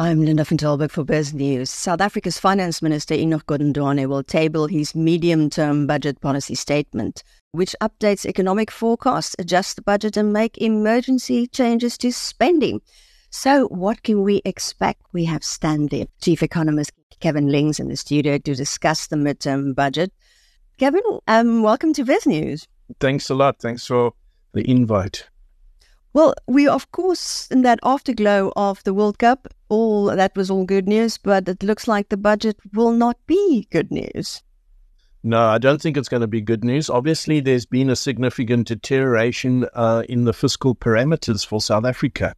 I'm Linda van Tilburg for Biz News. South Africa's Finance Minister Enoch Godongwana will table his medium-term budget policy statement, which updates economic forecasts, adjusts the budget and make emergency changes to spending. So what can we expect? We have Stanlib, Chief Economist Kevin Lings in the studio to discuss the midterm budget. Kevin, um, welcome to Biz News. Thanks a lot. Thanks for the invite. Well, we of course in that afterglow of the World Cup, all that was all good news, but it looks like the budget will not be good news. No, I don't think it's going to be good news. Obviously, there's been a significant deterioration uh, in the fiscal parameters for South Africa.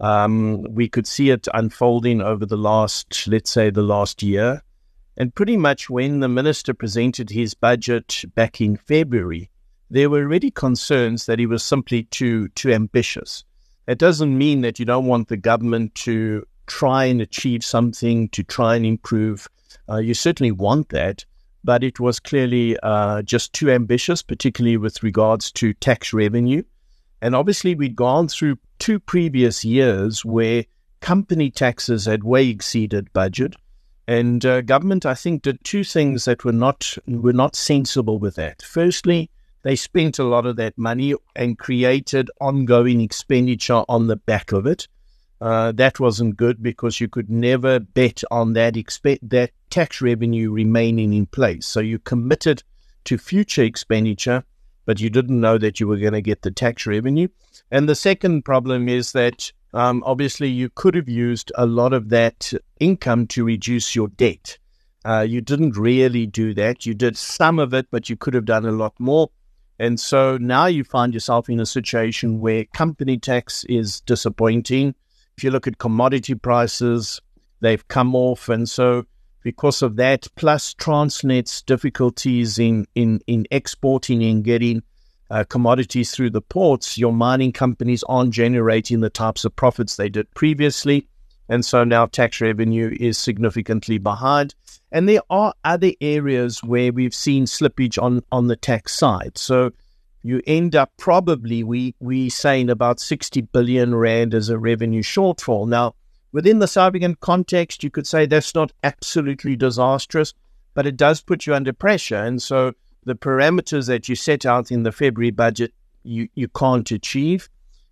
Um, we could see it unfolding over the last, let's say, the last year. And pretty much when the minister presented his budget back in February, there were already concerns that he was simply too too ambitious. It doesn't mean that you don't want the government to try and achieve something, to try and improve. Uh, you certainly want that, but it was clearly uh, just too ambitious, particularly with regards to tax revenue. And obviously, we'd gone through two previous years where company taxes had way exceeded budget. And uh, government, I think, did two things that were not were not sensible with that. Firstly, they spent a lot of that money and created ongoing expenditure on the back of it. Uh, that wasn't good because you could never bet on that expect that tax revenue remaining in place. So you committed to future expenditure, but you didn't know that you were going to get the tax revenue. And the second problem is that um, obviously you could have used a lot of that income to reduce your debt. Uh, you didn't really do that. You did some of it, but you could have done a lot more. And so now you find yourself in a situation where company tax is disappointing. If you look at commodity prices, they've come off. And so because of that, plus Transnet's difficulties in, in, in exporting and getting uh, commodities through the ports, your mining companies aren't generating the types of profits they did previously. And so now tax revenue is significantly behind. And there are other areas where we've seen slippage on, on the tax side. So you end up probably, we, we saying about 60 billion Rand as a revenue shortfall. Now, within the South African context, you could say that's not absolutely disastrous, but it does put you under pressure. And so the parameters that you set out in the February budget, you, you can't achieve.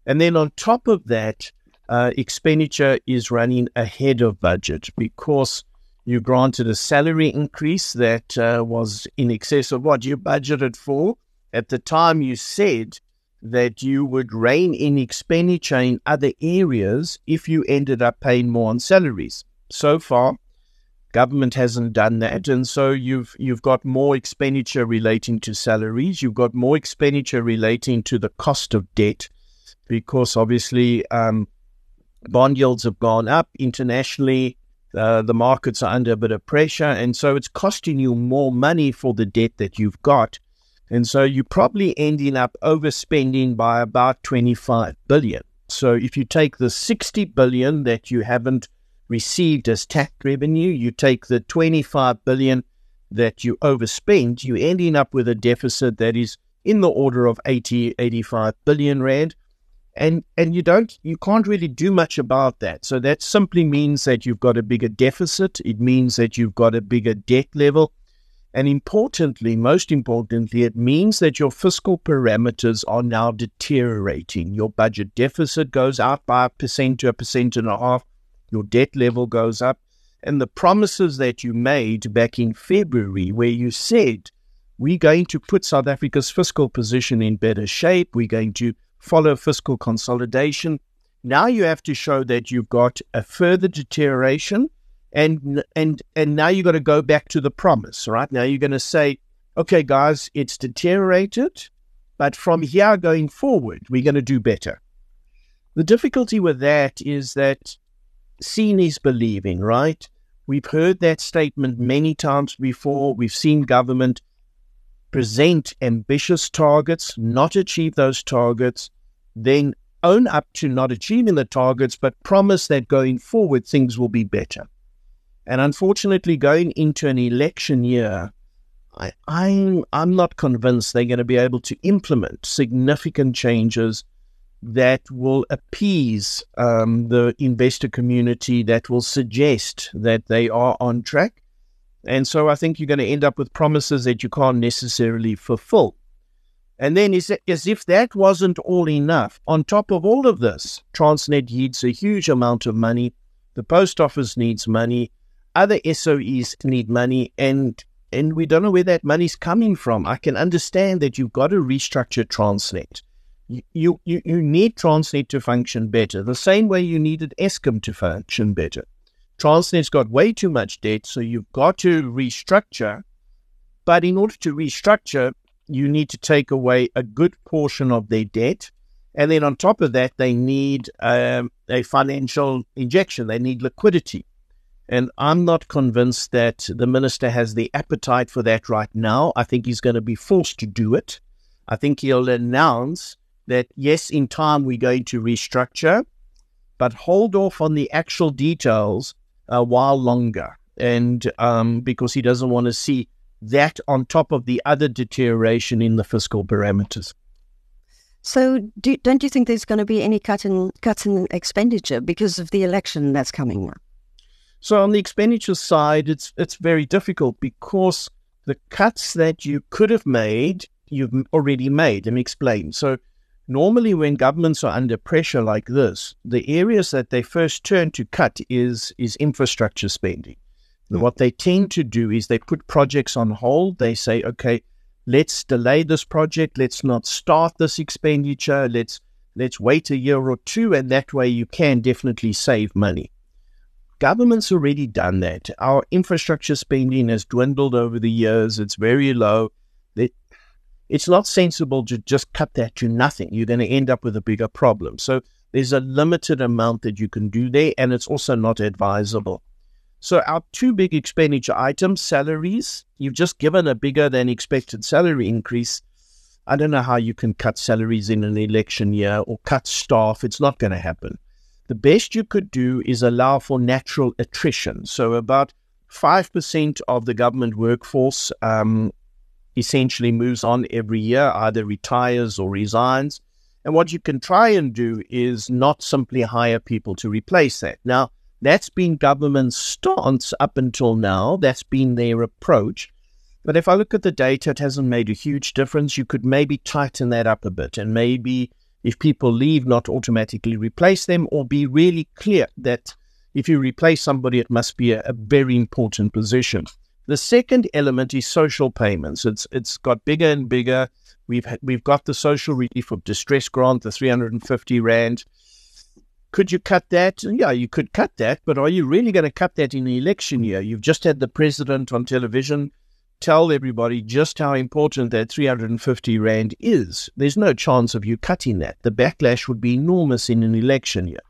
And then on top of that, uh, expenditure is running ahead of budget because you granted a salary increase that uh, was in excess of what you budgeted for. At the time, you said that you would rein in expenditure in other areas if you ended up paying more on salaries. So far, government hasn't done that, and so you've you've got more expenditure relating to salaries. You've got more expenditure relating to the cost of debt, because obviously um, bond yields have gone up internationally. Uh, the markets are under a bit of pressure, and so it's costing you more money for the debt that you've got. And so you're probably ending up overspending by about 25 billion. So if you take the 60 billion that you haven't received as tax revenue, you take the 25 billion that you overspend, you're ending up with a deficit that is in the order of 80, 85 billion rand and and you don't you can't really do much about that. So that simply means that you've got a bigger deficit. It means that you've got a bigger debt level. And importantly most importantly it means that your fiscal parameters are now deteriorating. Your budget deficit goes up by a percent to a percent and a half. Your debt level goes up. And the promises that you made back in February where you said we're going to put South Africa's fiscal position in better shape. We're going to follow fiscal consolidation. Now you have to show that you've got a further deterioration and and and now you've got to go back to the promise, right? Now you're going to say, okay, guys, it's deteriorated, but from here going forward, we're going to do better. The difficulty with that is that seeing is believing, right? We've heard that statement many times before. We've seen government present ambitious targets, not achieve those targets, then own up to not achieving the targets, but promise that going forward things will be better. And unfortunately, going into an election year, I, I'm I'm not convinced they're going to be able to implement significant changes that will appease um, the investor community, that will suggest that they are on track. And so I think you're going to end up with promises that you can't necessarily fulfill. And then, as if that wasn't all enough, on top of all of this, Transnet needs a huge amount of money. The post office needs money. Other SOEs need money. And and we don't know where that money's coming from. I can understand that you've got to restructure Transnet. You, you, you need Transnet to function better, the same way you needed Eskom to function better. Transnet's got way too much debt, so you've got to restructure. But in order to restructure, you need to take away a good portion of their debt. And then on top of that, they need um, a financial injection, they need liquidity. And I'm not convinced that the minister has the appetite for that right now. I think he's going to be forced to do it. I think he'll announce that, yes, in time we're going to restructure, but hold off on the actual details a while longer. And um, because he doesn't want to see that on top of the other deterioration in the fiscal parameters. So, do, don't you think there's going to be any cut in cuts in expenditure because of the election that's coming up? So on the expenditure side, it's it's very difficult because the cuts that you could have made, you've already made. Let me explain. So normally when governments are under pressure like this, the areas that they first turn to cut is is infrastructure spending. Mm. What they tend to do is they put projects on hold. They say, okay, let's delay this project. Let's not start this expenditure. Let's let's wait a year or two, and that way you can definitely save money. Government's already done that. Our infrastructure spending has dwindled over the years. It's very low. It, it's not sensible to just cut that to nothing. You're going to end up with a bigger problem. So there's a limited amount that you can do there, and it's also not advisable. So our two big expenditure items, salaries, you've just given a bigger than expected salary increase. I don't know how you can cut salaries in an election year or cut staff. It's not going to happen the best you could do is allow for natural attrition. So, about 5% of the government workforce um, essentially moves on every year, either retires or resigns. And what you can try and do is not simply hire people to replace that. Now, that's been government's stance up until now. That's been their approach. But if I look at the data, it hasn't made a huge difference. You could maybe tighten that up a bit and maybe if people leave, not automatically replace them, or be really clear that if you replace somebody, it must be a, a very important position. The second element is social payments. It's it's got bigger and bigger. We've we've got the social relief of distress grant, the 350 rand. Could you cut that? Yeah, you could cut that, but are you really going to cut that in the election year? You've just had the president on television tell everybody just how important that 350 Rand is. There's no chance of you cutting that. The backlash would be enormous in an election year.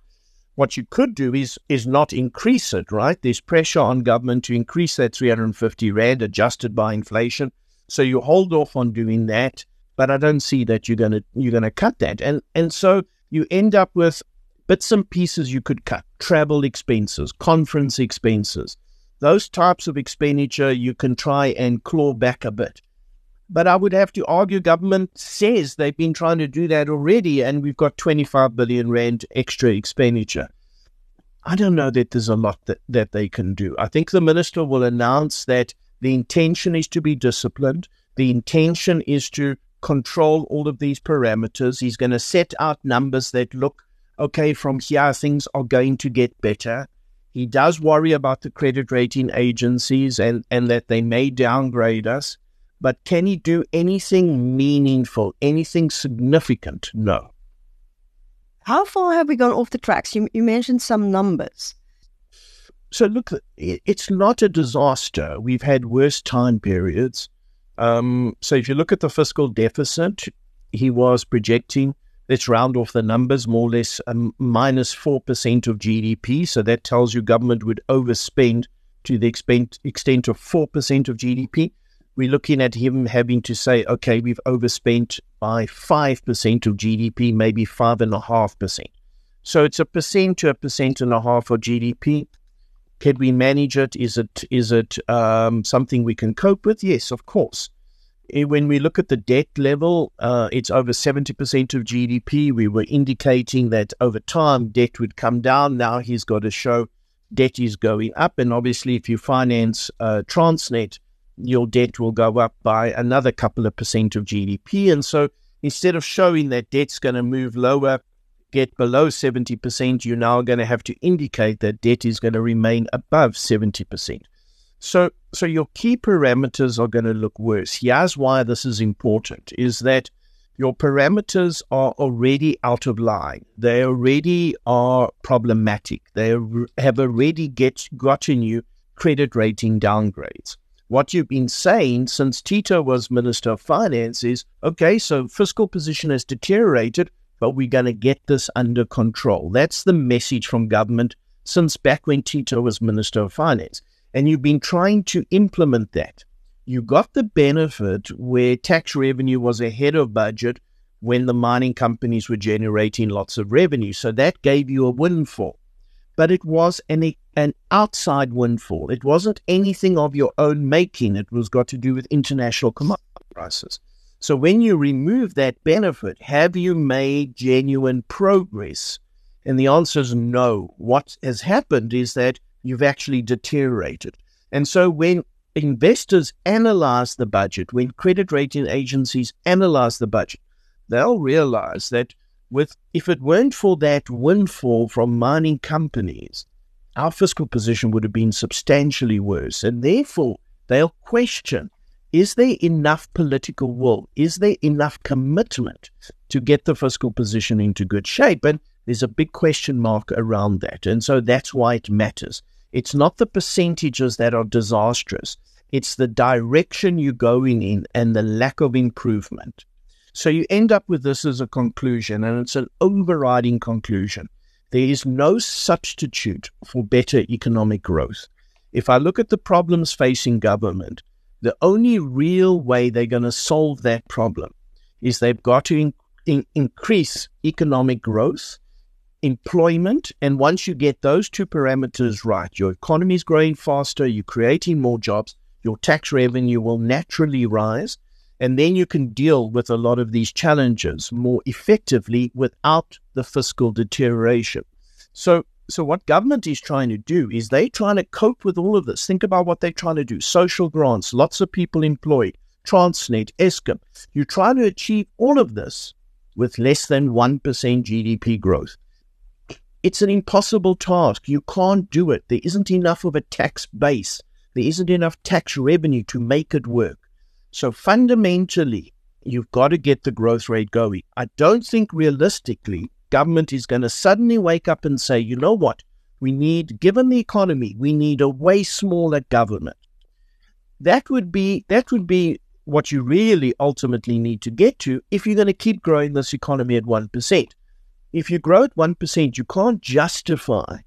What you could do is is not increase it, right? There's pressure on government to increase that 350 Rand adjusted by inflation. So you hold off on doing that, but I don't see that you're gonna you're gonna cut that. And and so you end up with bits and pieces you could cut. Travel expenses, conference expenses, those types of expenditure you can try and claw back a bit. But I would have to argue government says they've been trying to do that already, and we've got 25 billion rand extra expenditure. I don't know that there's a lot that, that they can do. I think the minister will announce that the intention is to be disciplined. The intention is to control all of these parameters. He's going to set out numbers that look okay, from here things are going to get better. He does worry about the credit rating agencies and, and that they may downgrade us. But can he do anything meaningful, anything significant? No. How far have we gone off the tracks? You, you mentioned some numbers. So, look, it's not a disaster. We've had worse time periods. Um, so, if you look at the fiscal deficit, he was projecting let's round off the numbers, more or less um, minus 4% of GDP. So that tells you government would overspend to the extent, extent of 4% of GDP. We're looking at him having to say, okay, we've overspent by 5% of GDP, maybe 5.5%. So it's a percent to a percent and a half of GDP. Can we manage it? Is it is it um, something we can cope with? Yes, of course. eh, when we look at the debt level, uh, it's over 70% of GDP. We were indicating that over time debt would come down. Now he's got to show debt is going up. And obviously, if you finance uh, Transnet, your debt will go up by another couple of percent of GDP. And so instead of showing that debt's going to move lower, get below 70%, you're now going to have to indicate that debt is going to remain above 70%. So, so your key parameters are going to look worse. Here's why this is important: is that your parameters are already out of line. They already are problematic. They have already get, gotten you credit rating downgrades. What you've been saying since Tito was Minister of Finance is okay, so fiscal position has deteriorated, but we're going to get this under control. That's the message from government since back when Tito was Minister of Finance. And you've been trying to implement that. You got the benefit where tax revenue was ahead of budget when the mining companies were generating lots of revenue. So that gave you a windfall. But it was an, an outside windfall. It wasn't anything of your own making. It was got to do with international commodity prices. So when you remove that benefit, have you made genuine progress? And the answer is no. What has happened is that you've actually deteriorated. And so when investors analyze the budget, when credit rating agencies analyze the budget, they'll realize that with if it weren't for that windfall from mining companies, our fiscal position would have been substantially worse. And therefore, they'll question is there enough political will? Is there enough commitment to get the fiscal position into good shape? And there's a big question mark around that. And so that's why it matters. It's not the percentages that are disastrous, it's the direction you're going in and the lack of improvement. So you end up with this as a conclusion, and it's an overriding conclusion. There is no substitute for better economic growth. If I look at the problems facing government, the only real way they're going to solve that problem is they've got to in, in, increase economic growth, employment, and once you get those two parameters right, your economy is growing faster, you're creating more jobs, your tax revenue will naturally rise, and then you can deal with a lot of these challenges more effectively without the fiscal deterioration. So so what government is trying to do is they're trying to cope with all of this. Think about what they're trying to do. Social grants, lots of people employed, Transnet, Eskom. You try to achieve all of this with less than 1% GDP growth. It's an impossible task. You can't do it. There isn't enough of a tax base. There isn't enough tax revenue to make it work. So fundamentally, you've got to get the growth rate going. I don't think realistically government is going to suddenly wake up and say, you know what? We need, given the economy, we need a way smaller government. That would be that would be what you really ultimately need to get to if you're going to keep growing this economy at one percent. If you grow at one percent, you can't justify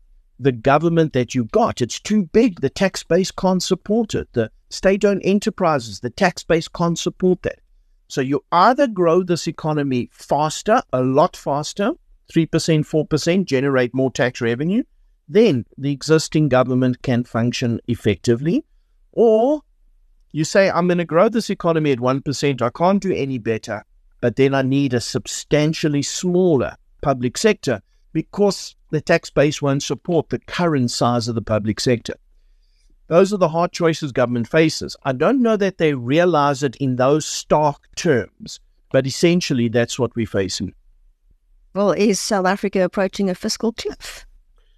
the government that you've got. It's too big. The tax base can't support it. The state-owned enterprises, the tax base can't support that. So you either grow this economy faster, a lot faster, 3%, 4%, generate more tax revenue, then the existing government can function effectively. Or you say, I'm going to grow this economy at 1%, I can't do any better, but then I need a substantially smaller public sector because the tax base won't support the current size of the public sector. Those are the hard choices government faces. I don't know that they realize it in those stark terms, but essentially that's what we're facing. Well, is South Africa approaching a fiscal cliff?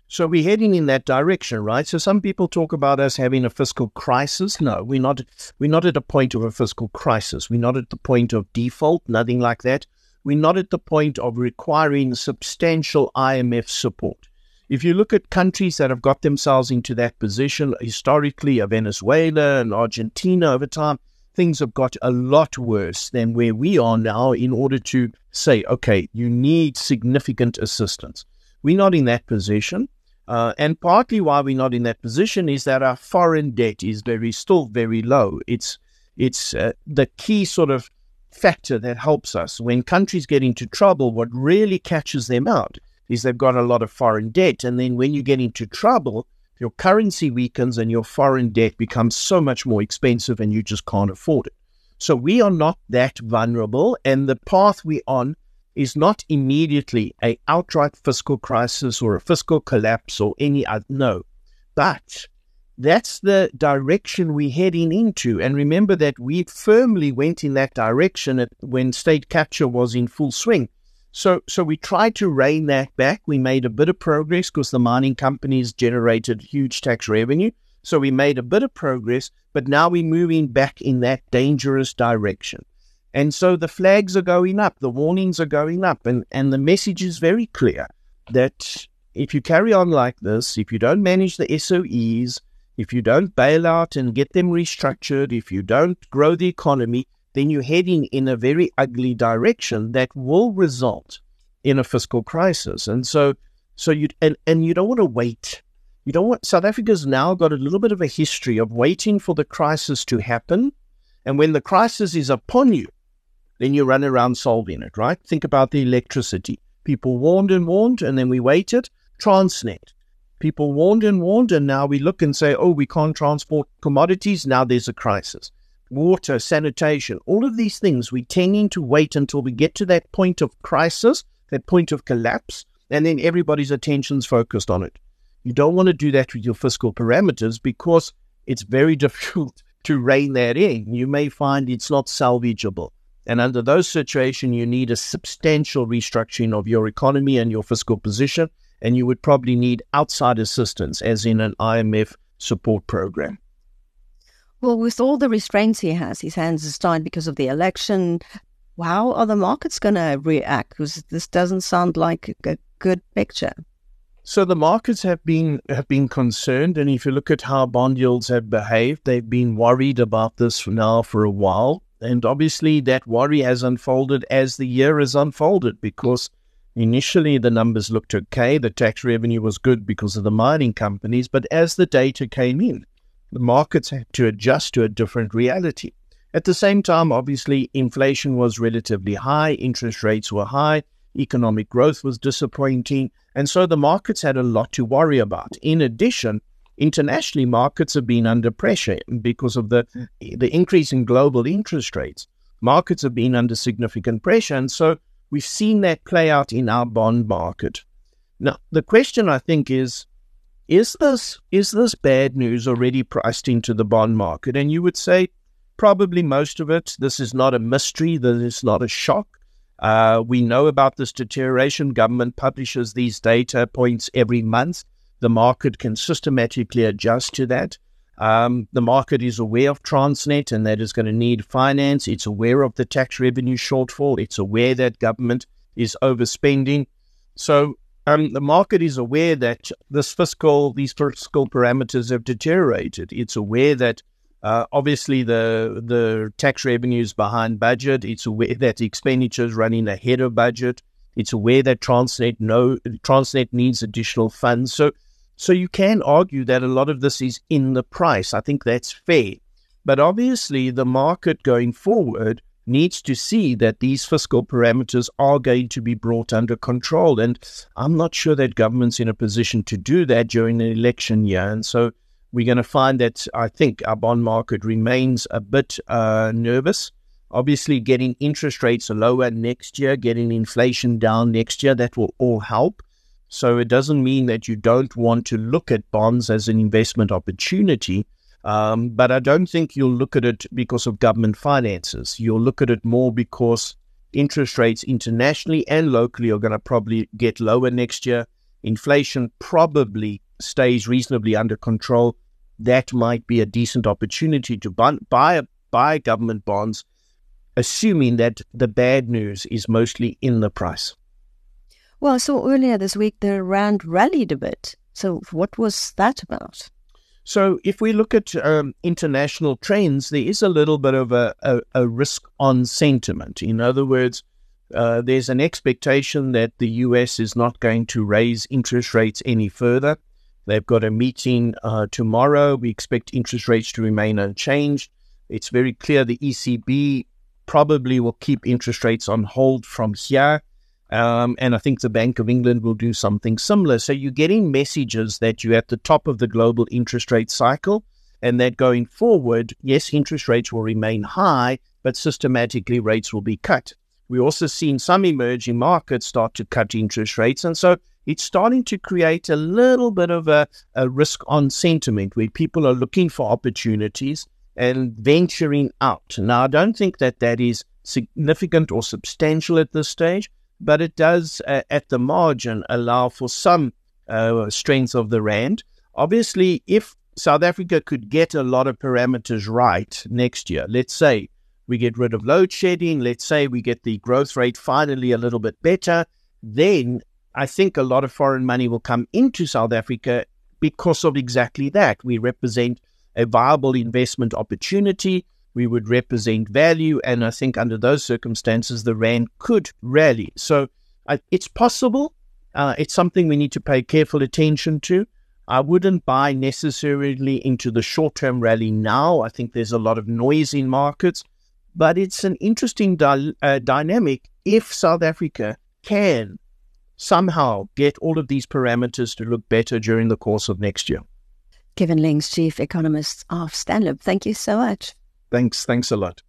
So we're heading in that direction, right? So some people talk about us having a fiscal crisis. No, we're not. We're not at a point of a fiscal crisis. We're not at the point of default. Nothing like that. We're not at the point of requiring substantial IMF support. If you look at countries that have got themselves into that position historically, Venezuela and Argentina over time, things have got a lot worse than where we are now in order to say, okay, you need significant assistance. We're not in that position. Uh, and partly why we're not in that position is that our foreign debt is very still very low. It's it's uh, the key sort of factor that helps us when countries get into trouble. What really catches them out is they've got a lot of foreign debt, and then when you get into trouble, your currency weakens and your foreign debt becomes so much more expensive, and you just can't afford it. So we are not that vulnerable, and the path we're on is not immediately a outright fiscal crisis or a fiscal collapse or any other. No, but that's the direction we're heading into. And remember that we firmly went in that direction when state capture was in full swing. So, so we tried to rein that back. We made a bit of progress because the mining companies generated huge tax revenue. So we made a bit of progress, but now we're moving back in that dangerous direction. And so the flags are going up, the warnings are going up, and, and the message is very clear that if you carry on like this, if you don't manage the SOEs, if you don't bail out and get them restructured, if you don't grow the economy, then you're heading in a very ugly direction that will result in a fiscal crisis. And so, so you and, and you don't want to wait. You don't want South Africa's now got a little bit of a history of waiting for the crisis to happen. And when the crisis is upon you, then you run around solving it, right? Think about the electricity. People warned and warned, and then we waited. Transnet. People warned and warned, and now we look and say, oh, we can't transport commodities. Now there's a crisis. Water, sanitation, all of these things, we're tending to wait until we get to that point of crisis, that point of collapse, and then everybody's attention's focused on it. You don't want to do that with your fiscal parameters because it's very difficult to rein that in. You may find it's not salvageable. And under those situations, you need a substantial restructuring of your economy and your fiscal position and you would probably need outside assistance, as in an IMF support program. Well, with all the restraints he has, his hands are tied because of the election. How are the markets going to react? Because this doesn't sound like a good picture. So the markets have been have been concerned, and if you look at how bond yields have behaved, they've been worried about this now for a while. And obviously, that worry has unfolded as the year has unfolded because Initially, the numbers looked okay. The tax revenue was good because of the mining companies. But as the data came in, the markets had to adjust to a different reality. At the same time, obviously, inflation was relatively high, interest rates were high, economic growth was disappointing, and so the markets had a lot to worry about. In addition, internationally, markets have been under pressure because of the, the increase in global interest rates. Markets have been under significant pressure, and so We've seen that play out in our bond market. Now, the question I think is is this is this bad news already priced into the bond market? And you would say probably most of it. This is not a mystery. This is not a shock. Uh, we know about this deterioration. Government publishes these data points every month. The market can systematically adjust to that. Um, the market is aware of Transnet and that is going to need finance. It's aware of the tax revenue shortfall. It's aware that government is overspending. So um, the market is aware that this fiscal, these fiscal parameters have deteriorated. It's aware that uh, obviously the the tax revenues behind budget. It's aware that expenditure is running ahead of budget. It's aware that Transnet no Transnet needs additional funds. So so you can argue that a lot of this is in the price. I think that's fair. But obviously, the market going forward needs to see that these fiscal parameters are going to be brought under control. And I'm not sure that government's in a position to do that during an election year. And so we're going to find that I think our bond market remains a bit uh, nervous. Obviously, getting interest rates lower next year, getting inflation down next year, that will all help. So it doesn't mean that you don't want to look at bonds as an investment opportunity. Um, but I don't think you'll look at it because of government finances. You'll look at it more because interest rates internationally and locally are going to probably get lower next year. Inflation probably stays reasonably under control. That might be a decent opportunity to buy, buy government bonds, assuming that the bad news is mostly in the price. Well, I saw earlier this week the Rand rallied a bit. So, what was that about? So, if we look at um, international trends, there is a little bit of a, a, a risk on sentiment. In other words, uh, there's an expectation that the US is not going to raise interest rates any further. They've got a meeting uh, tomorrow. We expect interest rates to remain unchanged. It's very clear the ECB probably will keep interest rates on hold from here. Um, and I think the Bank of England will do something similar. So you're getting messages that you're at the top of the global interest rate cycle and that going forward, yes, interest rates will remain high, but systematically rates will be cut. We also seen some emerging markets start to cut interest rates. And so it's starting to create a little bit of a, a risk on sentiment where people are looking for opportunities and venturing out. Now, I don't think that that is significant or substantial at this stage, but it does, uh, at the margin, allow for some uh, strength of the rand. Obviously, if South Africa could get a lot of parameters right next year, let's say we get rid of load shedding, let's say we get the growth rate finally a little bit better, then I think a lot of foreign money will come into South Africa because of exactly that. We represent a viable investment opportunity. We would represent value. And I think under those circumstances, the RAND could rally. So uh, it's possible. Uh, it's something we need to pay careful attention to. I wouldn't buy necessarily into the short term rally now. I think there's a lot of noise in markets, but it's an interesting di- uh, dynamic if South Africa can somehow get all of these parameters to look better during the course of next year. Kevin Lings, Chief Economist of Stanlib. Thank you so much. Thanks. Thanks a lot.